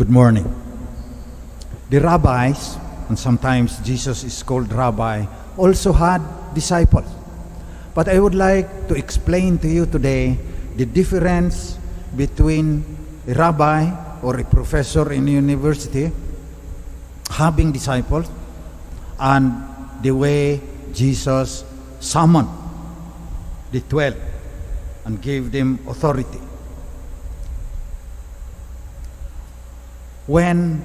Good morning. The rabbis, and sometimes Jesus is called rabbi, also had disciples. But I would like to explain to you today the difference between a rabbi or a professor in a university having disciples and the way Jesus summoned the twelve and gave them authority. When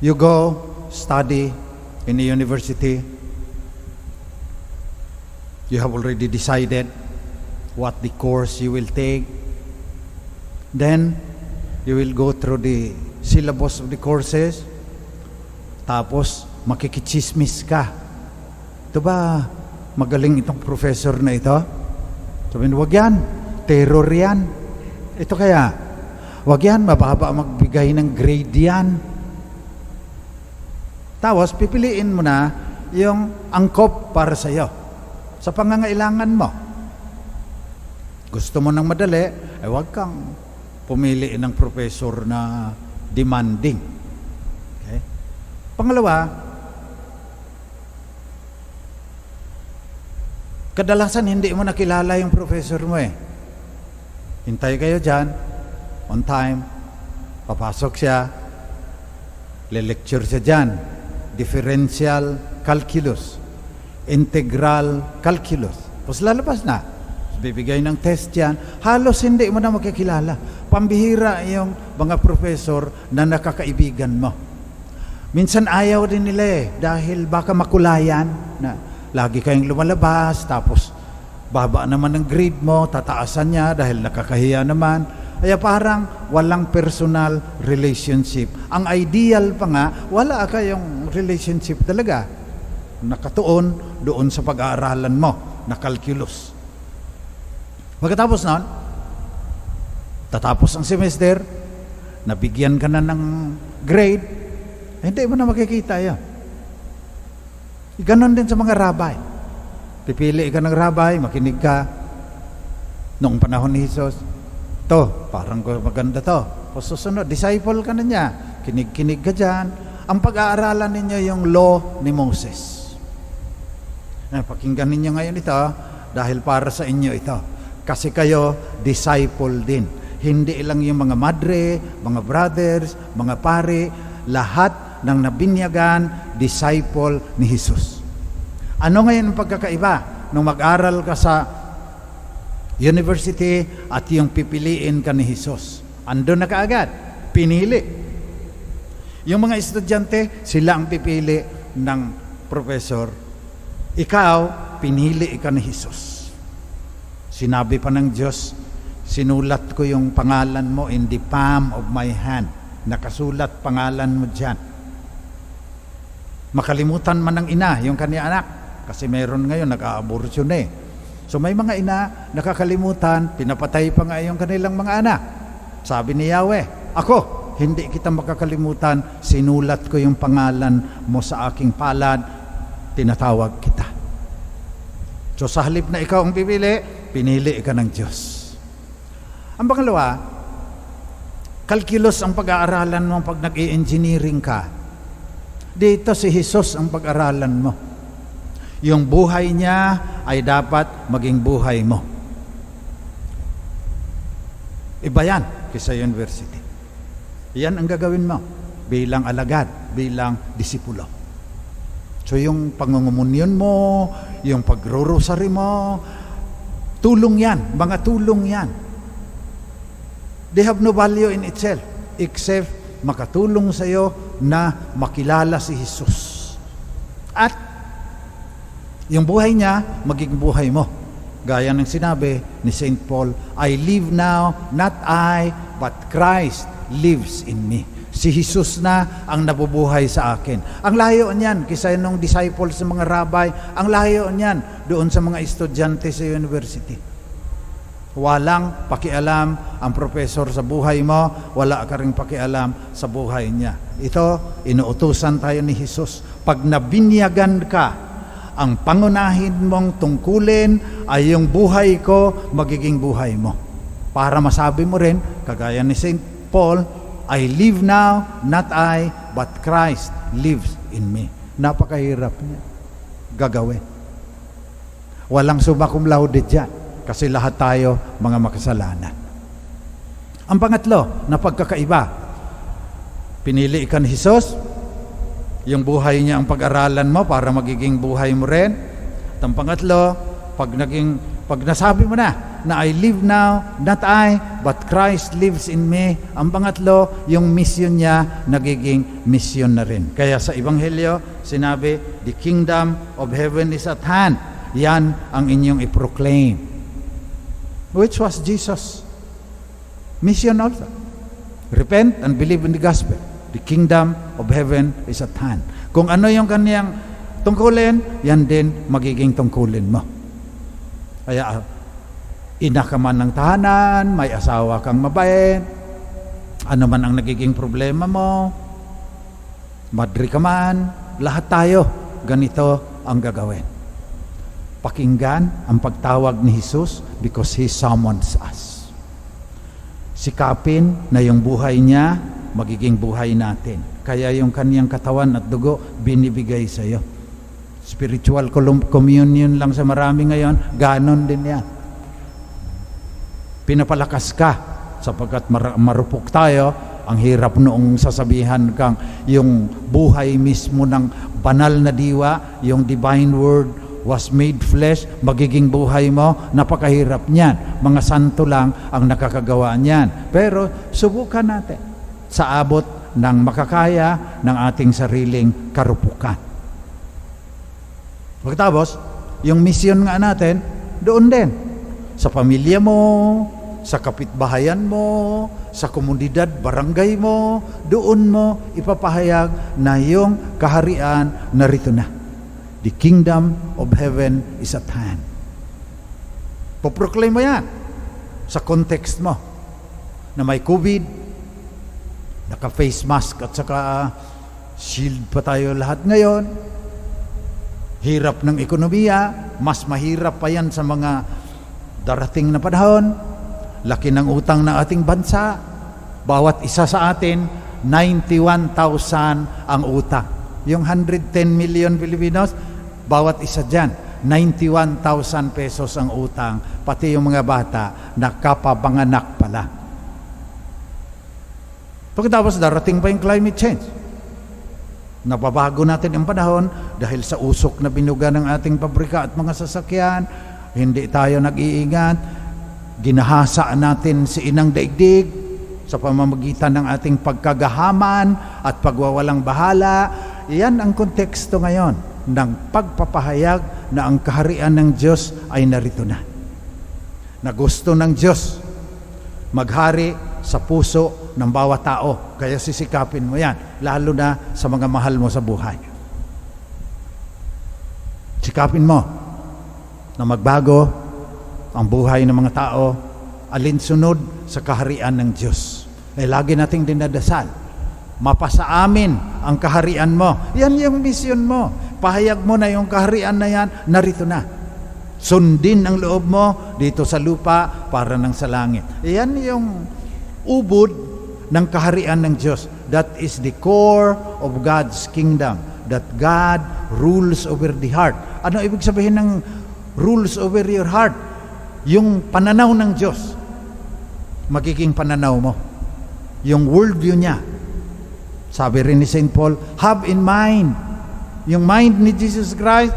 you go study in a university, you have already decided what the course you will take. Then, you will go through the syllabus of the courses. Tapos, makikichismis ka. Ito ba, magaling itong professor na ito? Sabihin, wag yan. Terror yan. Ito kaya, wag yan, mababa magbigay ng grade yan. Tapos, pipiliin mo na yung angkop para sa iyo. Sa pangangailangan mo. Gusto mo ng madali, ay wag kang pumili ng professor na demanding. Okay? Pangalawa, kadalasan hindi mo nakilala yung professor mo eh. Hintay kayo dyan, on time, papasok siya, le-lecture siya dyan, differential calculus, integral calculus. Tapos lalabas na. Bibigay ng test yan. Halos hindi mo na makikilala. Pambihira yung mga professor na nakakaibigan mo. Minsan ayaw din nila eh, dahil baka makulayan na lagi kayong lumalabas, tapos baba naman ng grade mo, tataasan niya dahil nakakahiya naman. Kaya parang walang personal relationship. Ang ideal pa nga, wala kayong relationship talaga. Nakatuon doon sa pag-aaralan mo na calculus. Pagkatapos nun, tatapos ang semester, nabigyan ka na ng grade, eh, hindi mo na makikita yan. Ganon din sa mga rabay. Pipili ka ng rabay, makinig ka. Noong panahon ni Jesus, to, parang maganda to. O susunod, disciple ka na niya. Kinig-kinig ka dyan. Ang pag-aaralan ninyo yung law ni Moses. Pakinggan ninyo ngayon ito dahil para sa inyo ito. Kasi kayo, disciple din. Hindi lang yung mga madre, mga brothers, mga pare, lahat ng nabinyagan, disciple ni Jesus. Ano ngayon ang pagkakaiba? Nung mag-aral ka sa university at yung pipiliin ka ni Jesus. Ando na kaagad. Pinili. Yung mga estudyante, sila ang pipili ng professor. Ikaw, pinili ka ni Jesus. Sinabi pa ng Diyos, sinulat ko yung pangalan mo in the palm of my hand. Nakasulat pangalan mo dyan. Makalimutan man ng ina, yung kanya anak. Kasi meron ngayon, nag-aabortion eh. So may mga ina, nakakalimutan, pinapatay pa nga yung kanilang mga anak. Sabi ni Yahweh, ako, hindi kita makakalimutan, sinulat ko yung pangalan mo sa aking palad, tinatawag kita. So sa halip na ikaw ang pipili, pinili ka ng Diyos. Ang pangalawa, kalkilos ang pag-aaralan mo pag nag-i-engineering ka. Dito si Jesus ang pag-aralan mo. Yung buhay niya ay dapat maging buhay mo. Iba yan kisa university. Yan ang gagawin mo bilang alagad, bilang disipulo. So yung pangungumunyon mo, yung pagrorosary mo, tulong yan, mga tulong yan. They have no value in itself except makatulong sa iyo na makilala si Jesus. At yung buhay niya, maging buhay mo. Gaya ng sinabi ni St. Paul, I live now, not I, but Christ lives in me. Si Jesus na ang nabubuhay sa akin. Ang layo niyan, kisa nung disciples sa mga rabbi, ang layo niyan doon sa mga estudyante sa university. Walang pakialam ang professor sa buhay mo, wala ka rin pakialam sa buhay niya. Ito, inuutusan tayo ni Jesus. Pag nabinyagan ka, ang pangunahin mong tungkulin ay yung buhay ko, magiging buhay mo. Para masabi mo rin, kagaya ni St. Paul, I live now, not I, but Christ lives in me. Napakahirap niya gagawin. Walang summa cum laude dyan kasi lahat tayo mga makasalanan. Ang pangatlo na pagkakaiba, pinili ka ni Jesus, yung buhay niya ang pag-aralan mo para magiging buhay mo rin. At ang pangatlo, pag naging pag nasabi mo na na I live now, not I, but Christ lives in me. Ang pangatlo, yung mission niya nagiging mission na rin. Kaya sa Ebanghelyo, sinabi, the kingdom of heaven is at hand. Yan ang inyong i-proclaim. Which was Jesus. Mission also. Repent and believe in the gospel. The kingdom of heaven is at hand. Kung ano yung kaniyang tungkulin, yan din magiging tungkulin mo. Kaya ina ka man ng tahanan, may asawa kang mabait, ano man ang nagiging problema mo, madri ka man, lahat tayo, ganito ang gagawin. Pakinggan ang pagtawag ni Jesus because He summons us sikapin na yung buhay niya magiging buhay natin. Kaya yung kaniyang katawan at dugo binibigay sa iyo. Spiritual communion lang sa marami ngayon, ganon din yan. Pinapalakas ka sapagkat mar- marupok tayo, ang hirap noong sasabihan kang yung buhay mismo ng banal na diwa, yung divine word, was made flesh, magiging buhay mo, napakahirap niyan. Mga santo lang ang nakakagawa niyan. Pero subukan natin sa abot ng makakaya ng ating sariling karupukan. Pagkatapos, yung mission nga natin, doon din. Sa pamilya mo, sa kapitbahayan mo, sa komunidad, barangay mo, doon mo ipapahayag na yung kaharian narito na. The kingdom of heaven is at hand. Poproclaim mo yan sa context mo na may COVID, naka-face mask at saka shield pa tayo lahat ngayon. Hirap ng ekonomiya, mas mahirap pa yan sa mga darating na panahon. Laki ng utang ng ating bansa. Bawat isa sa atin, 91,000 ang utang. Yung 110 million Filipinos, bawat isa dyan, 91,000 pesos ang utang, pati yung mga bata, nakapabanganak pala. Pagkatapos darating pa yung climate change. Nababago natin ang panahon dahil sa usok na binuga ng ating pabrika at mga sasakyan, hindi tayo nag-iingat, ginahasa natin si inang daigdig sa pamamagitan ng ating pagkagahaman at pagwawalang bahala. Iyan ang konteksto ngayon ng pagpapahayag na ang kaharian ng Diyos ay narito na. Na gusto ng Diyos maghari sa puso ng bawat tao. Kaya sisikapin mo yan, lalo na sa mga mahal mo sa buhay. Sikapin mo na magbago ang buhay ng mga tao alinsunod sa kaharian ng Diyos. Eh, lagi nating dinadasal, mapasa amin ang kaharian mo. Yan yung mission mo. Pahayag mo na yung kaharian na yan, narito na. Sundin ang loob mo dito sa lupa para ng sa langit. Yan yung ubod ng kaharian ng Diyos. That is the core of God's kingdom. That God rules over the heart. Ano ibig sabihin ng rules over your heart? Yung pananaw ng Diyos. Magiging pananaw mo. Yung worldview niya. Sabi rin ni St. Paul, have in mind yung mind ni Jesus Christ,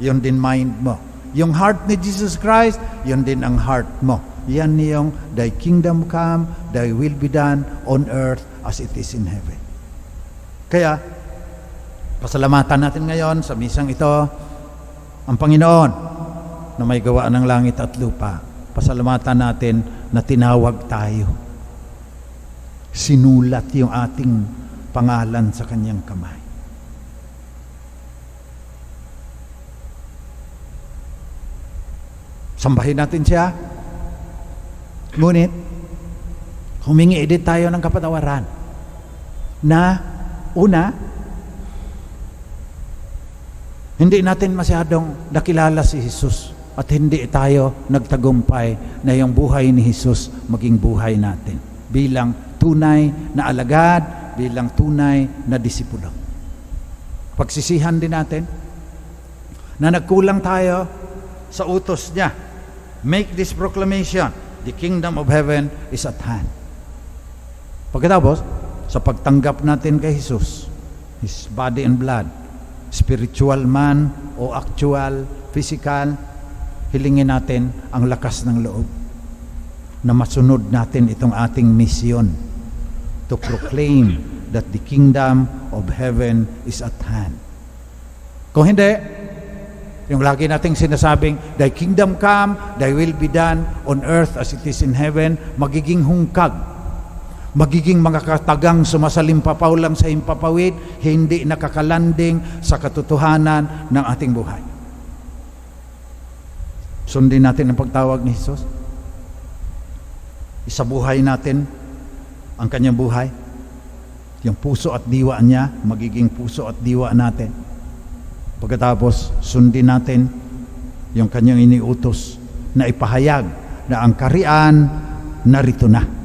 yun din mind mo. Yung heart ni Jesus Christ, yun din ang heart mo. Yan yung thy kingdom come, thy will be done on earth as it is in heaven. Kaya, pasalamatan natin ngayon sa misang ito, ang Panginoon na may gawa ng langit at lupa. Pasalamatan natin na tinawag tayo. Sinulat yung ating pangalan sa kanyang kamay. Sambahin natin siya. Ngunit, humingi din tayo ng kapatawaran na una, hindi natin masyadong nakilala si Jesus at hindi tayo nagtagumpay na yung buhay ni Jesus maging buhay natin bilang tunay na alagad, bilang tunay na disipulo. Pagsisihan din natin na nagkulang tayo sa utos niya. Make this proclamation, the kingdom of heaven is at hand. Pagkatapos, sa pagtanggap natin kay Jesus, His body and blood, spiritual man o actual, physical, hilingin natin ang lakas ng loob na masunod natin itong ating misyon to proclaim that the kingdom of heaven is at hand. Kung hindi, yung lagi nating sinasabing, Thy kingdom come, Thy will be done on earth as it is in heaven, magiging hungkag. Magiging mga katagang sumasalimpapaw lang sa impapawid, hindi nakakalanding sa katotohanan ng ating buhay. Sundin natin ang pagtawag ni Jesus. Isabuhay natin ang kanyang buhay. Yung puso at diwa niya, magiging puso at diwa natin. Pagkatapos, sundin natin yung kanyang iniutos na ipahayag na ang karian narito na.